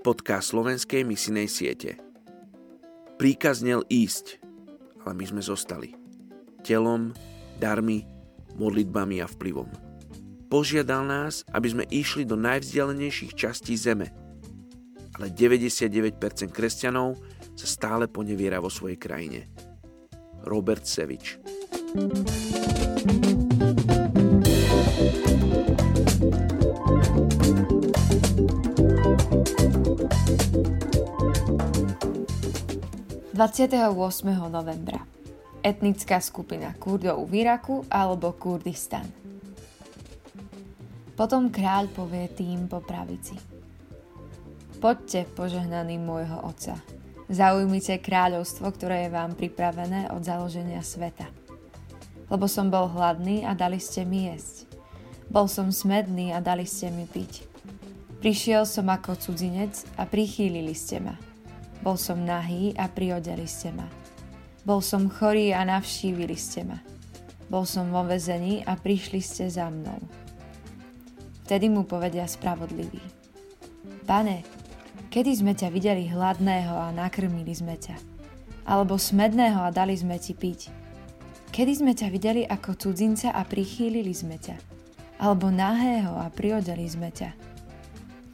podcast slovenskej misinej siete. Príkaz nel ísť, ale my sme zostali. Telom, darmi, modlitbami a vplyvom. Požiadal nás, aby sme išli do najvzdialenejších častí zeme, ale 99% kresťanov sa stále poneviera vo svojej krajine. Robert Sevič. thank you 28. novembra. Etnická skupina Kurdov v Iraku alebo Kurdistan. Potom kráľ povie tým po pravici. Poďte, požehnaný môjho otca. Zaujmite kráľovstvo, ktoré je vám pripravené od založenia sveta. Lebo som bol hladný a dali ste mi jesť. Bol som smedný a dali ste mi piť. Prišiel som ako cudzinec a prichýlili ste ma. Bol som nahý a priodeli ste ma. Bol som chorý a navštívili ste ma. Bol som vo vezení a prišli ste za mnou. Vtedy mu povedia spravodlivý. Pane, kedy sme ťa videli hladného a nakrmili sme ťa? Alebo smedného a dali sme ti piť? Kedy sme ťa videli ako cudzinca a prichýlili sme ťa? Alebo nahého a priodeli sme ťa?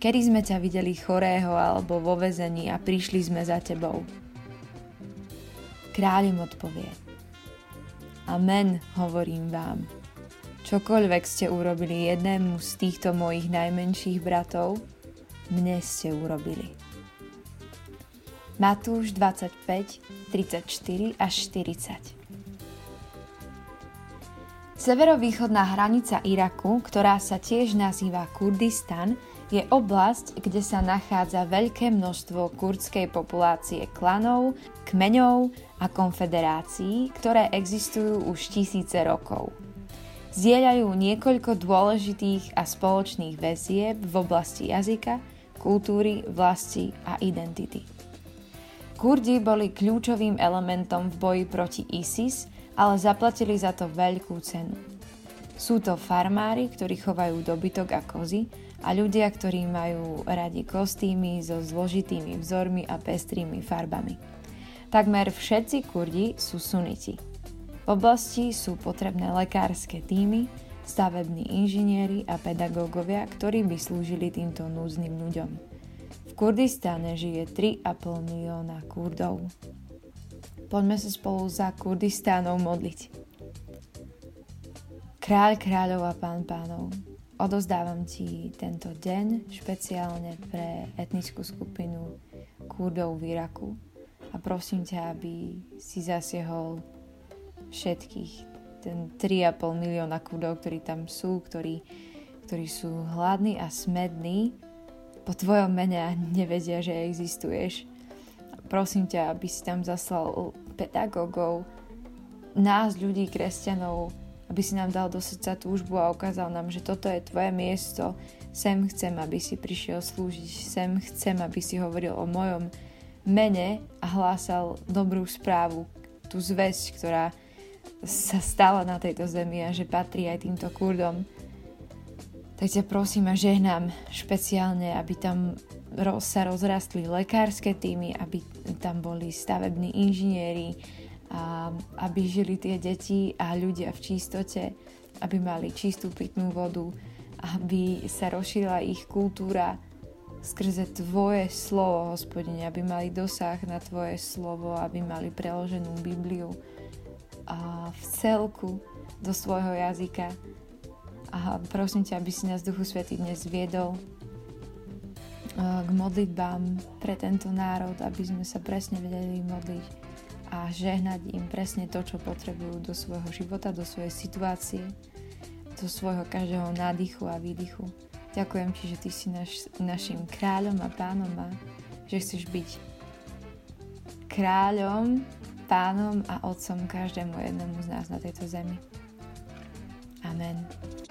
Kedy sme ťa videli chorého alebo vo vezení a prišli sme za tebou? Kráľ im odpovie. Amen, hovorím vám. Čokoľvek ste urobili jednému z týchto mojich najmenších bratov, mne ste urobili. Matúš 25, 34 až 40 Severovýchodná hranica Iraku, ktorá sa tiež nazýva Kurdistan, je oblasť, kde sa nachádza veľké množstvo kurdskej populácie klanov, kmeňov a konfederácií, ktoré existujú už tisíce rokov. Zdieľajú niekoľko dôležitých a spoločných väzieb v oblasti jazyka, kultúry, vlasti a identity. Kurdi boli kľúčovým elementom v boji proti ISIS, ale zaplatili za to veľkú cenu. Sú to farmári, ktorí chovajú dobytok a kozy, a ľudia, ktorí majú radi kostýmy so zložitými vzormi a pestrými farbami. Takmer všetci kurdi sú suniti. V oblasti sú potrebné lekárske týmy, stavební inžinieri a pedagógovia, ktorí by slúžili týmto núzným ľuďom. V Kurdistáne žije 3,5 milióna Kurdov. Poďme sa spolu za Kurdistánov modliť. Kráľ kráľov a pán pánov, Odozdávam ti tento deň špeciálne pre etnickú skupinu Kurdov v Iraku a prosím ťa, aby si zasiehol všetkých, ten 3,5 milióna Kurdov, ktorí tam sú, ktorí, ktorí sú hladní a smední po tvojom mene nevedia, že existuješ. Prosím ťa, aby si tam zaslal pedagógov, nás, ľudí, kresťanov, aby si nám dal do srdca túžbu a ukázal nám, že toto je tvoje miesto. Sem chcem, aby si prišiel slúžiť, sem chcem, aby si hovoril o mojom mene a hlásal dobrú správu, tú zväzť, ktorá sa stala na tejto zemi a že patrí aj týmto kurdom. Tak ťa prosím a žehnám špeciálne, aby tam sa rozrastli lekárske týmy, aby tam boli stavební inžinieri, aby žili tie deti a ľudia v čistote, aby mali čistú pitnú vodu, aby sa rozšírila ich kultúra skrze Tvoje slovo, hospodine, aby mali dosah na Tvoje slovo, aby mali preloženú Bibliu a v celku do svojho jazyka. A prosím ťa, aby si nás Duchu Svety dnes viedol k modlitbám pre tento národ, aby sme sa presne vedeli modliť a žehnať im presne to, čo potrebujú do svojho života, do svojej situácie, do svojho každého nádychu a výdychu. Ďakujem ti, že ty si naš, našim kráľom a pánom a že chceš byť kráľom, pánom a otcom každému jednému z nás na tejto zemi. Amen.